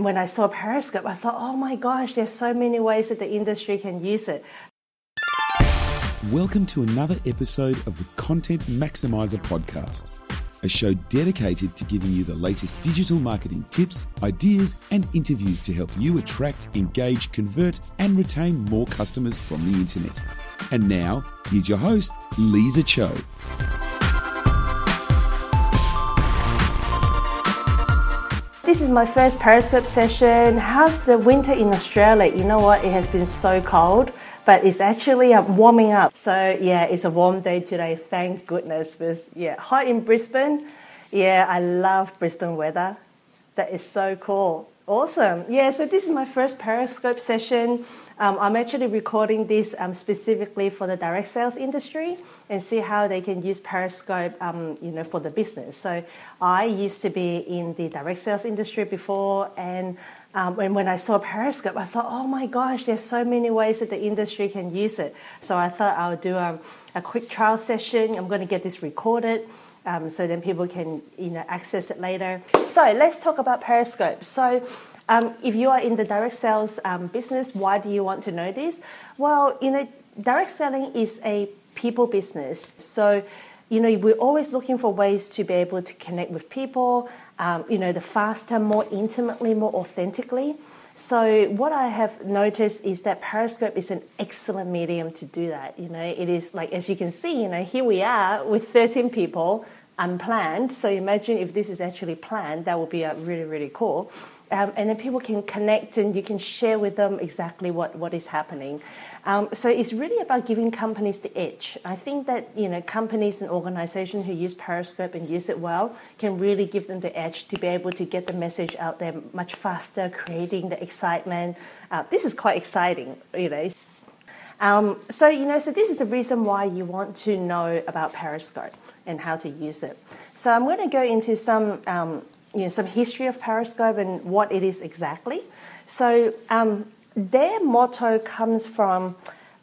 When I saw Periscope, I thought, oh my gosh, there's so many ways that the industry can use it. Welcome to another episode of the Content Maximizer podcast, a show dedicated to giving you the latest digital marketing tips, ideas, and interviews to help you attract, engage, convert, and retain more customers from the internet. And now, here's your host, Lisa Cho. This is my first Periscope session. How's the winter in Australia? You know what? It has been so cold, but it's actually uh, warming up. So yeah, it's a warm day today. Thank goodness. Because yeah, hot in Brisbane. Yeah, I love Brisbane weather. That is so cool. Awesome. Yeah, so this is my first Periscope session. Um, I'm actually recording this um, specifically for the direct sales industry and see how they can use Periscope, um, you know, for the business. So I used to be in the direct sales industry before, and um, when, when I saw Periscope, I thought, oh my gosh, there's so many ways that the industry can use it. So I thought I'll do a, a quick trial session. I'm going to get this recorded. Um, so then people can you know access it later. So let's talk about Periscope. So um, if you are in the direct sales um, business, why do you want to know this? Well, you know, direct selling is a people business. So you know, we're always looking for ways to be able to connect with people, um, you know, the faster, more intimately, more authentically. So what I have noticed is that Periscope is an excellent medium to do that. You know, it is like as you can see, you know, here we are with 13 people unplanned. So imagine if this is actually planned, that would be a really really cool. Um, and then people can connect and you can share with them exactly what, what is happening. Um, so it's really about giving companies the edge. I think that you know companies and organizations who use Periscope and use it well can really give them the edge to be able to get the message out there much faster, creating the excitement. Uh, this is quite exciting, you know. Um, so you know, so this is the reason why you want to know about Periscope and how to use it. So I'm going to go into some um, you know some history of Periscope and what it is exactly. So um, their motto comes from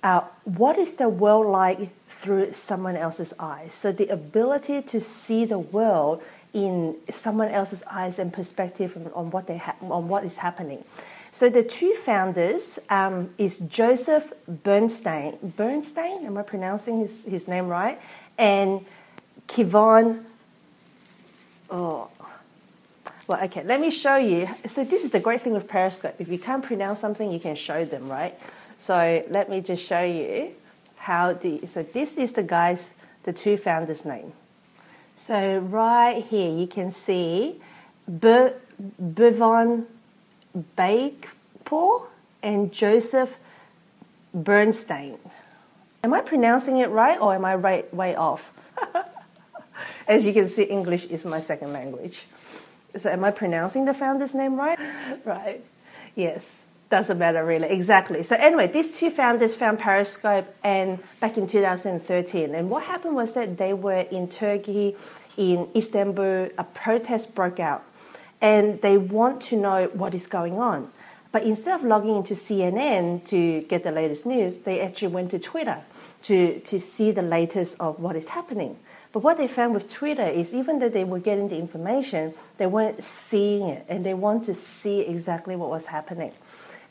uh, what is the world like through someone else's eyes? So the ability to see the world in someone else's eyes and perspective on, what they ha- on what is happening. So the two founders um, is Joseph Bernstein. Bernstein, am I pronouncing his, his name right? And Kayvon. Oh, well, okay, let me show you. So this is the great thing with Periscope. If you can't pronounce something, you can show them, right? So let me just show you how the, so this is the guys, the two founders' name. So right here, you can see Bevon Beykpour and Joseph Bernstein. Am I pronouncing it right or am I right way off? As you can see, English is my second language. So am I pronouncing the founder's name right? right. Yes. Doesn't matter really. Exactly. So anyway, these two founders found Periscope and back in 2013. And what happened was that they were in Turkey, in Istanbul, a protest broke out. And they want to know what is going on. But instead of logging into CNN to get the latest news, they actually went to Twitter to, to see the latest of what is happening. But what they found with Twitter is even though they were getting the information, they weren't seeing it and they want to see exactly what was happening.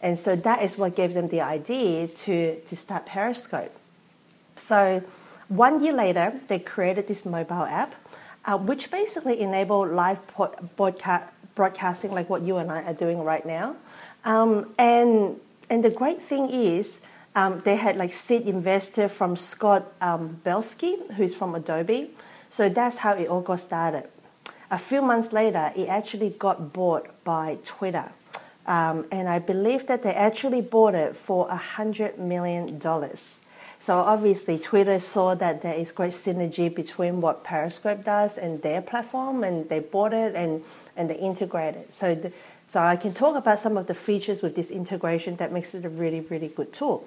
And so that is what gave them the idea to, to start Periscope. So one year later, they created this mobile app, uh, which basically enabled live broadcast, broadcasting like what you and I are doing right now. Um, and, and the great thing is, um, they had like seed investor from Scott um, Belsky, who's from Adobe. So that's how it all got started. A few months later, it actually got bought by Twitter. Um, and I believe that they actually bought it for $100 million. So obviously, Twitter saw that there is great synergy between what Periscope does and their platform, and they bought it and, and they integrated. So, so I can talk about some of the features with this integration that makes it a really, really good tool.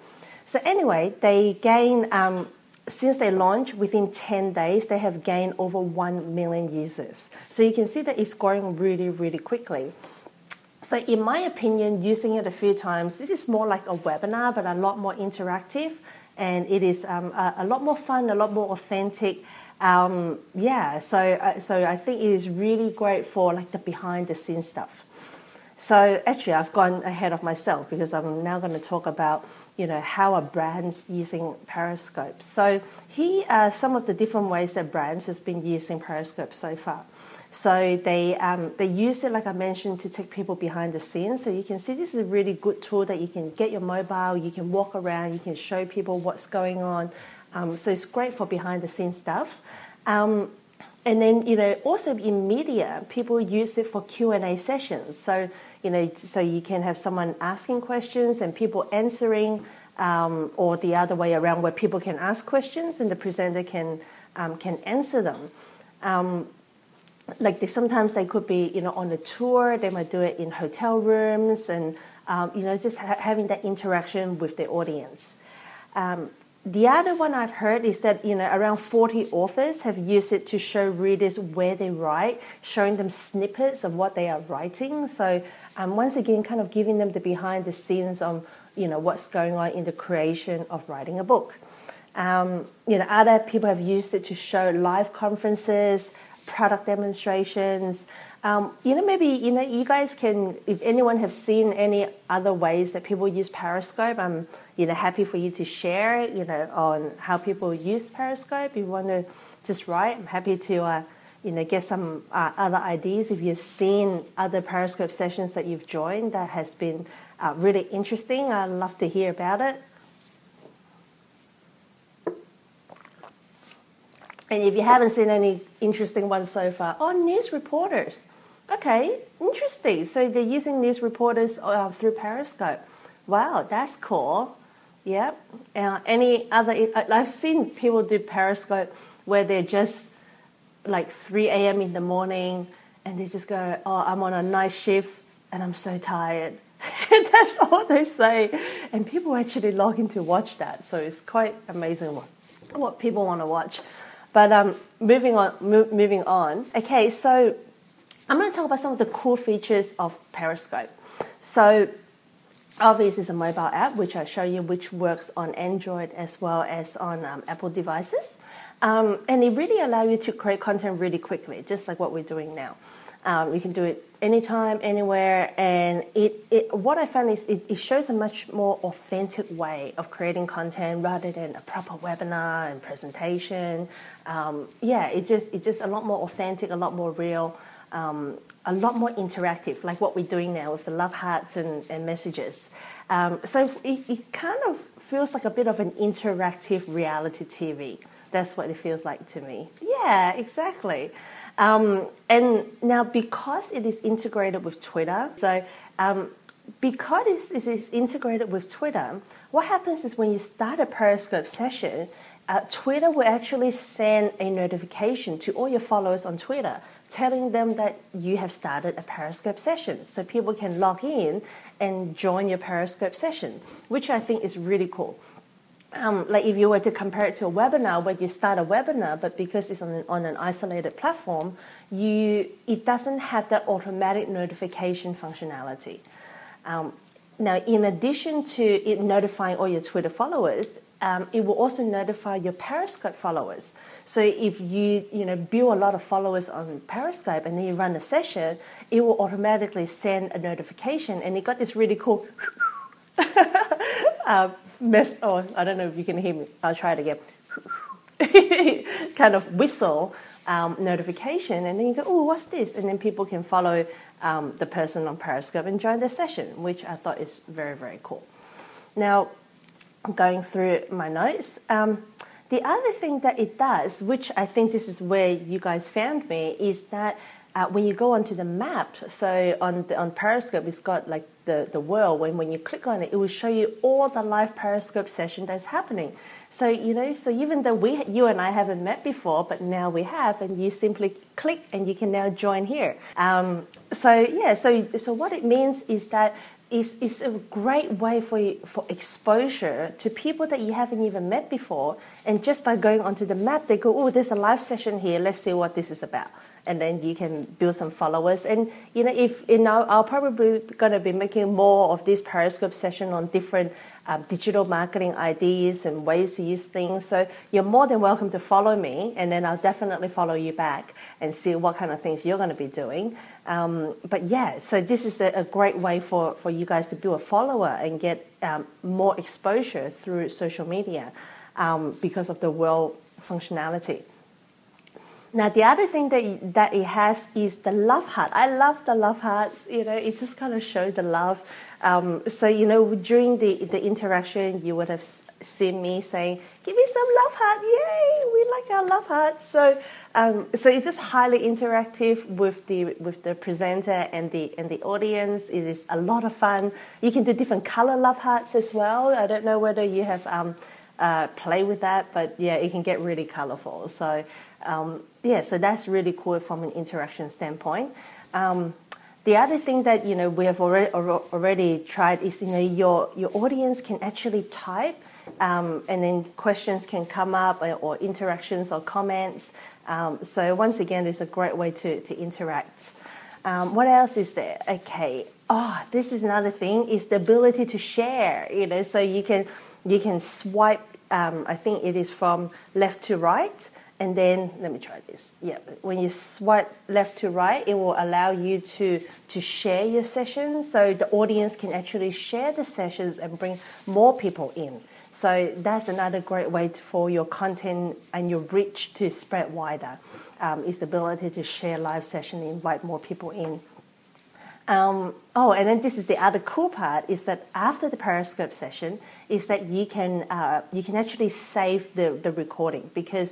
So anyway, they gain um, since they launched within 10 days, they have gained over 1 million users. So you can see that it's growing really, really quickly. So, in my opinion, using it a few times, this is more like a webinar, but a lot more interactive, and it is um, a, a, lot more fun, a lot more authentic. Um, yeah, so uh, so I think it is really great for like the behind the scenes stuff. So actually, I've gone ahead of myself because I'm now going to talk about you know how are brands using Periscope. So here are some of the different ways that brands has been using Periscope so far. So they um, they use it, like I mentioned, to take people behind the scenes. So you can see this is a really good tool that you can get your mobile, you can walk around, you can show people what's going on. Um, so it's great for behind the scenes stuff. Um, and then you know also in media, people use it for Q and A sessions. So you know so you can have someone asking questions and people answering, um, or the other way around where people can ask questions and the presenter can um, can answer them. Um, like they, sometimes they could be you know on a tour they might do it in hotel rooms and um, you know just ha- having that interaction with the audience um, the other one I've heard is that you know around 40 authors have used it to show readers where they write, showing them snippets of what they are writing. So um, once again, kind of giving them the behind the scenes on you know what's going on in the creation of writing a book. Um, you know, other people have used it to show live conferences, product demonstrations. Um, you know, maybe you know you guys can, if anyone have seen any other ways that people use Periscope, I'm you know happy for you to share you know on how people use Periscope. If you want to just write, I'm happy to uh, you know get some uh, other ideas. If you've seen other Periscope sessions that you've joined that has been uh, really interesting, I'd love to hear about it. And if you haven't seen any interesting ones so far, oh, news reporters. Okay, interesting. So they're using news reporters uh, through Periscope. Wow, that's cool. Yep. Uh, any other? I've seen people do Periscope where they're just like 3 a.m. in the morning and they just go, Oh, I'm on a night shift and I'm so tired. that's all they say. And people actually log in to watch that. So it's quite amazing what, what people want to watch. But um, moving on, mo- moving on. Okay, so I'm going to talk about some of the cool features of Periscope. So obviously, is a mobile app, which I show you, which works on Android as well as on um, Apple devices. Um, and it really allows you to create content really quickly, just like what we're doing now. Um, you can do it anytime, anywhere, and it, it what I found is it, it, shows a much more authentic way of creating content rather than a proper webinar and presentation. Um, yeah, it just it's just a lot more authentic, a lot more real, um, a lot more interactive, like what we're doing now with the love hearts and, and messages. Um, so it, it kind of feels like a bit of an interactive reality TV. That's what it feels like to me. Yeah, exactly. Um, and now, because it is integrated with Twitter, so um, because it is integrated with Twitter, what happens is when you start a Periscope session, uh, Twitter will actually send a notification to all your followers on Twitter telling them that you have started a Periscope session. So people can log in and join your Periscope session, which I think is really cool um, like if you were to compare it to a webinar where you start a webinar, but because it's on an, on an isolated platform, you it doesn't have that automatic notification functionality. Um, now, in addition to it notifying all your Twitter followers, um, it will also notify your Periscope followers. So if you you know build a lot of followers on Periscope and then you run a session, it will automatically send a notification, and it got this really cool. uh, mess. Oh, I don't know if you can hear me. I'll try it again. kind of whistle um, notification, and then you go, "Oh, what's this?" And then people can follow um, the person on Periscope and join the session, which I thought is very very cool. Now, going through my notes. Um, the other thing that it does, which I think this is where you guys found me, is that uh, when you go onto the map, so on the, on Periscope, it's got like the, the world. When when you click on it, it will show you all the live Periscope session that's happening. So you know, so even though we you and I haven't met before, but now we have, and you simply click and you can now join here. Um, so yeah, so so what it means is that is is a great way for for exposure to people that you haven't even met before, and just by going onto the map, they go, oh, there's a live session here. Let's see what this is about and then you can build some followers. And you know, if you know, I'll probably going to be making more of this Periscope session on different um, digital marketing ideas and ways to use things. So you're more than welcome to follow me, and then I'll definitely follow you back and see what kind of things you're going to be doing. Um, but yeah, so this is a, a, great way for, for you guys to build a follower and get um, more exposure through social media um, because of the world functionality. Now, the other thing that, that it has is the love heart. I love the love hearts. You know, it just kind of shows the love. Um, so, you know, during the, the interaction, you would have seen me saying, Give me some love heart. Yay, we like our love hearts. So, um, so it's just highly interactive with the with the presenter and the and the audience. It is a lot of fun. You can do different color love hearts as well. I don't know whether you have um, uh, play with that, but yeah, it can get really colorful. So um, yeah, so that's really cool from an interaction standpoint. Um, the other thing that you know we have already already tried is you know your your audience can actually type, um, and then questions can come up or, or interactions or comments. Um, so once again, it's a great way to, to interact. Um, what else is there? Okay. Oh, this is another thing is the ability to share. You know, so you can you can swipe. Um, I think it is from left to right, and then let me try this. Yeah, when you swipe left to right, it will allow you to to share your session, so the audience can actually share the sessions and bring more people in. So that's another great way for your content and your reach to spread wider. Um, is the ability to share live session, invite more people in. Um, oh, and then this is the other cool part is that after the Periscope session, is that you can uh, you can actually save the, the recording because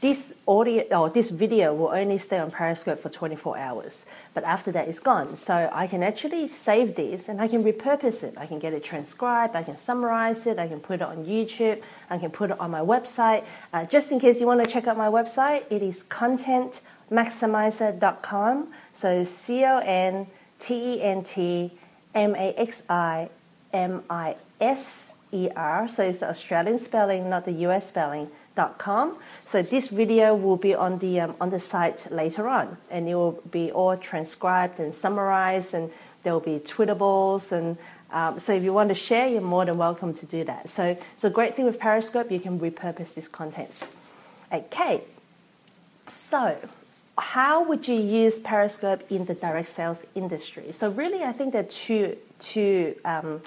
this audio or this video will only stay on Periscope for 24 hours, but after that it's gone. So I can actually save this and I can repurpose it. I can get it transcribed, I can summarize it, I can put it on YouTube, I can put it on my website. Uh, just in case you want to check out my website, it is contentmaximiser.com. So C O N T E N T M A X I M I S E R. So it's the Australian spelling, not the US spelling dot Com. So this video will be on the um, on the site later on, and it will be all transcribed and summarized, and there will be tweetables and. Um, so if you want to share, you're more than welcome to do that. So, so great thing with Periscope, you can repurpose this content. Okay, so how would you use Periscope in the direct sales industry? So really, I think there are two two um,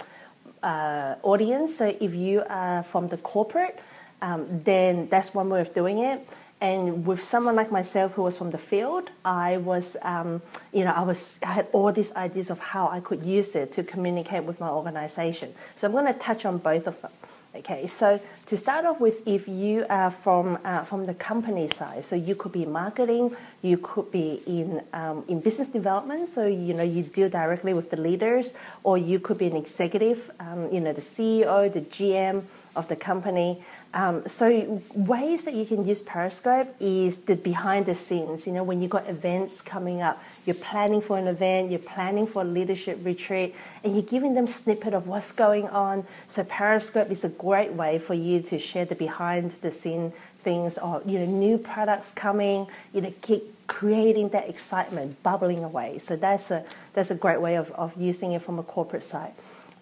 uh, audience. So if you are from the corporate, um, then that's one way of doing it. And with someone like myself who was from the field, I was, um, you know, I was, I had all these ideas of how I could use it to communicate with my organization. So I'm going to touch on both of them. Okay, so to start off with, if you are from uh, from the company side, so you could be marketing, you could be in um, in business development, so you know you deal directly with the leaders, or you could be an executive, um, you know, the CEO, the GM of the company. Um, so ways that you can use Periscope is the behind the scenes. You know, when you've got events coming up, you're planning for an event, you're planning for a leadership retreat, and you're giving them snippet of what's going on. So Periscope is a great way for you to share the behind the scene things or you know new products coming. You know, keep creating that excitement bubbling away. So that's a that's a great way of, of using it from a corporate side.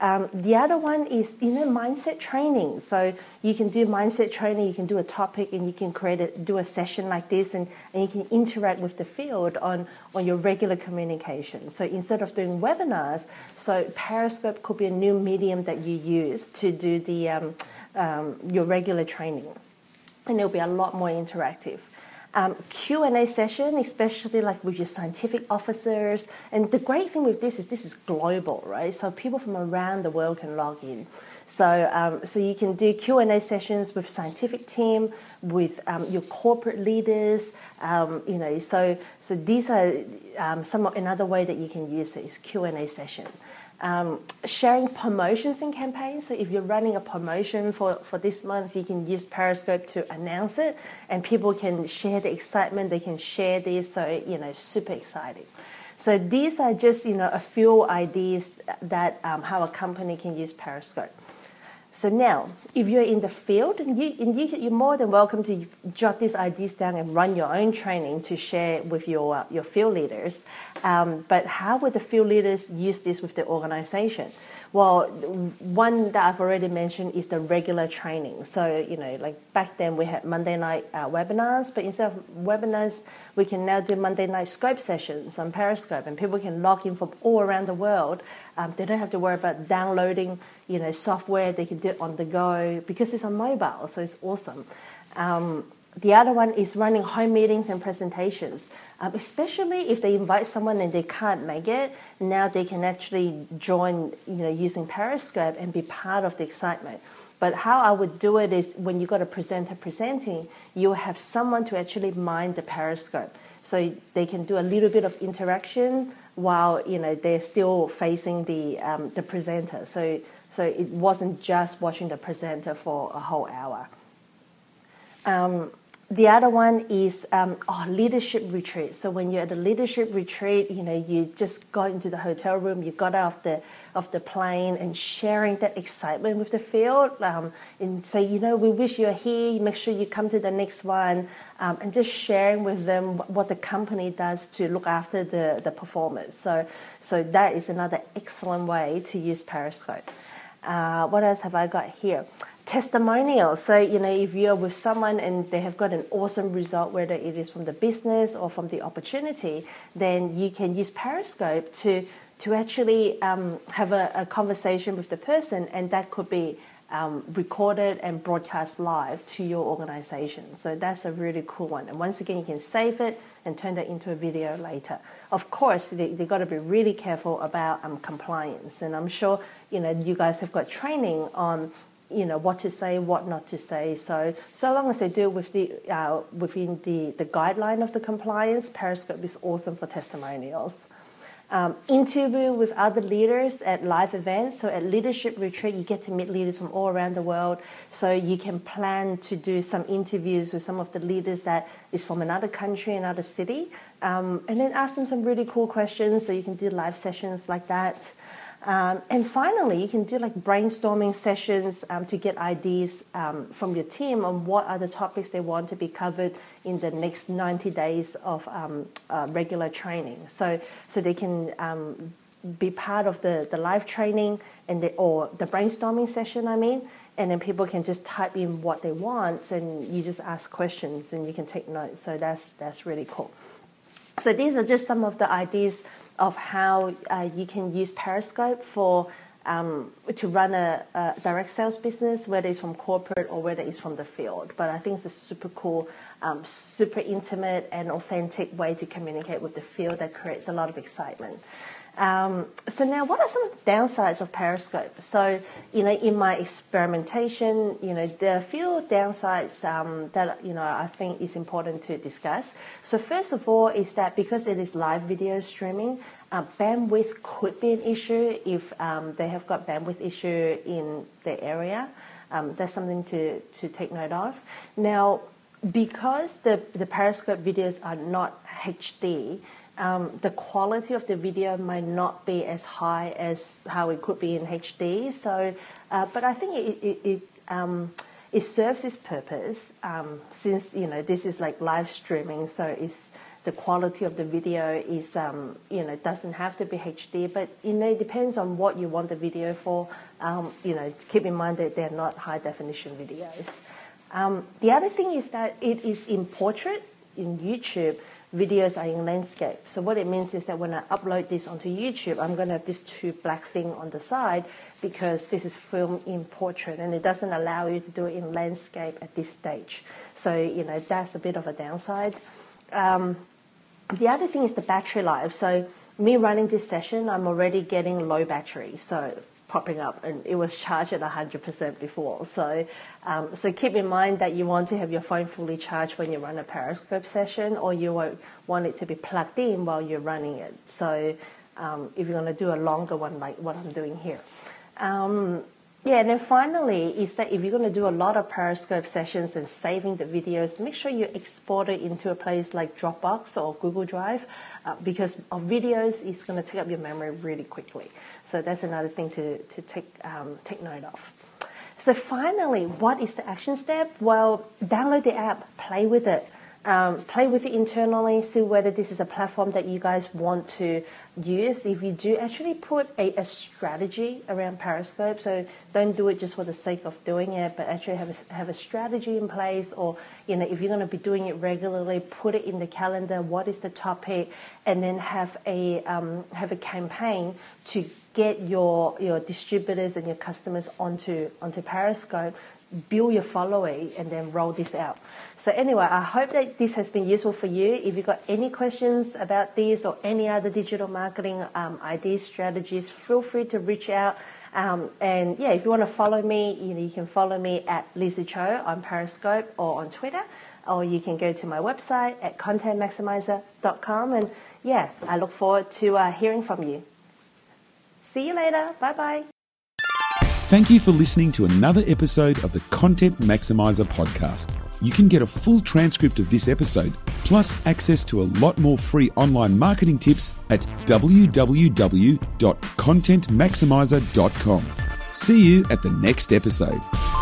Um, the other one is know mindset training. So you can do mindset training. You can do a topic, and you can create a, do a session like this, and, and you can interact with the field on on your regular communication. So instead of doing webinars, so Periscope could be a new medium that you use to do the um, um, your regular training, and it'll be a lot more interactive um, Q&A session, especially like with your scientific officers. And the great thing with this is this is global, right? So people from around the world can log in. So, um, so you can do Q&A sessions with scientific team, with um, your corporate leaders, um, you know, so, so these are um, some, another way that you can use it is Q&A session. Um, sharing promotions and campaigns. So if you're running a promotion for, for this month, you can use Periscope to announce it, and people can share the excitement. They can share this, so you know, super exciting. So these are just you know a few ideas that um, how a company can use Periscope. So now, if you're in the field, and you, you're more than welcome to jot these ideas down and run your own training to share with your, uh, your field leaders. Um, but how would the field leaders use this with the organization? Well, one that I've already mentioned is the regular training. So, you know, like back then we had Monday night uh, webinars, but instead of webinars, we can now do Monday night Skype sessions on Periscope, and people can log in from all around the world. Um, they don't have to worry about downloading, you know, software. They can do it on the go because it's on mobile, so it's awesome. Um, the other one is running home meetings and presentations, um, especially if they invite someone and they can't make it. Now they can actually join, you know, using Periscope and be part of the excitement. But how I would do it is when you got a presenter presenting, you have someone to actually mind the Periscope, so they can do a little bit of interaction while you know they're still facing the um, the presenter. So so it wasn't just watching the presenter for a whole hour. Um, the other one is um, oh, leadership retreat. So when you're at a leadership retreat, you know you just got into the hotel room, you got out of the of the plane, and sharing that excitement with the field, um, and say, you know, we wish you're here. Make sure you come to the next one, um, and just sharing with them what the company does to look after the the performers. So so that is another excellent way to use Periscope. Uh, what else have I got here? Testimonials. So, you know, if you're with someone and they have got an awesome result, whether it is from the business or from the opportunity, then you can use Periscope to to actually um, have a, a, conversation with the person, and that could be um, recorded and broadcast live to your organization. So that's a really cool one. And once again, you can save it and turn that into a video later. Of course, they, they got to be really careful about um, compliance. And I'm sure, you know, you guys have got training on you know what to say, what not to say. So so long as they do with the uh, within the the guideline of the compliance, Periscope is awesome for testimonials. Um, interview with other leaders at live events. So at leadership retreat, you get to meet leaders from all around the world. So you can plan to do some interviews with some of the leaders that is from another country, another city, um, and then ask them some really cool questions. So you can do live sessions like that. Um, and finally, you can do like brainstorming sessions um, to get ideas um, from your team on what are the topics they want to be covered in the next 90 days of um, uh, regular training. So, so they can um, be part of the, the live training and the, or the brainstorming session, I mean, and then people can just type in what they want and you just ask questions and you can take notes. So that's, that's really cool. So these are just some of the ideas of how uh, you can use Periscope for um, to run a, a, direct sales business, whether it's from corporate or whether it's from the field. But I think it's a super cool, um, super intimate and authentic way to communicate with the field that creates a lot of excitement. Um, so now, what are some of the downsides of Periscope? So, you know, in my experimentation, you know, there are a few downsides um, that you know I think is important to discuss. So, first of all, is that because it is live video streaming, uh, bandwidth could be an issue if um, they have got bandwidth issue in the area. Um, that's something to to take note of. Now, because the the Periscope videos are not HD um, the quality of the video might not be as high as how it could be in HD. So, uh, but I think it it, it, um, it serves its purpose um, since you know this is like live streaming, so it's the quality of the video is um, you know doesn't have to be HD, but you know it depends on what you want the video for. Um, you know, keep in mind that they're not high definition videos. Um, the other thing is that it is in portrait in YouTube videos are in landscape. So what it means is that when I upload this onto YouTube, I'm going to have this two black thing on the side because this is filmed in portrait and it doesn't allow you to do it in landscape at this stage. So, you know, that's a bit of a downside. Um, the other thing is the battery life. So me running this session, I'm already getting low battery. So popping up and it was charged at 100% before. So, um, so keep in mind that you want to have your phone fully charged when you run a Periscope session or you won't want it to be plugged in while you're running it. So um, if you're going to do a longer one like what I'm doing here. Um, yeah, and then finally is that if you're going to do a lot of Periscope sessions and saving the videos, make sure you export it into a place like Dropbox or Google Drive uh, because of videos is going to take up your memory really quickly. So that's another thing to, to take, um, take note of. So finally, what is the action step? Well, download the app, play with it um, play with it internally, see whether this is a platform that you guys want to use. If you do, actually put a, a, strategy around Periscope. So don't do it just for the sake of doing it, but actually have a, have a strategy in place. Or you know, if you're going to be doing it regularly, put it in the calendar. What is the topic, and then have a um, have a campaign to get your your distributors and your customers onto onto Periscope build your following and then roll this out. So anyway, I hope that this has been useful for you. If you've got any questions about this or any other digital marketing um, ideas, strategies, feel free to reach out. Um, and yeah, if you want to follow me, you know, you can follow me at Lizzie Cho on Periscope or on Twitter, or you can go to my website at contentmaximiser.com. And yeah, I look forward to uh, hearing from you. See you later. Bye bye. Thank you for listening to another episode of the Content Maximizer podcast. You can get a full transcript of this episode, plus access to a lot more free online marketing tips at www.contentmaximizer.com. See you at the next episode.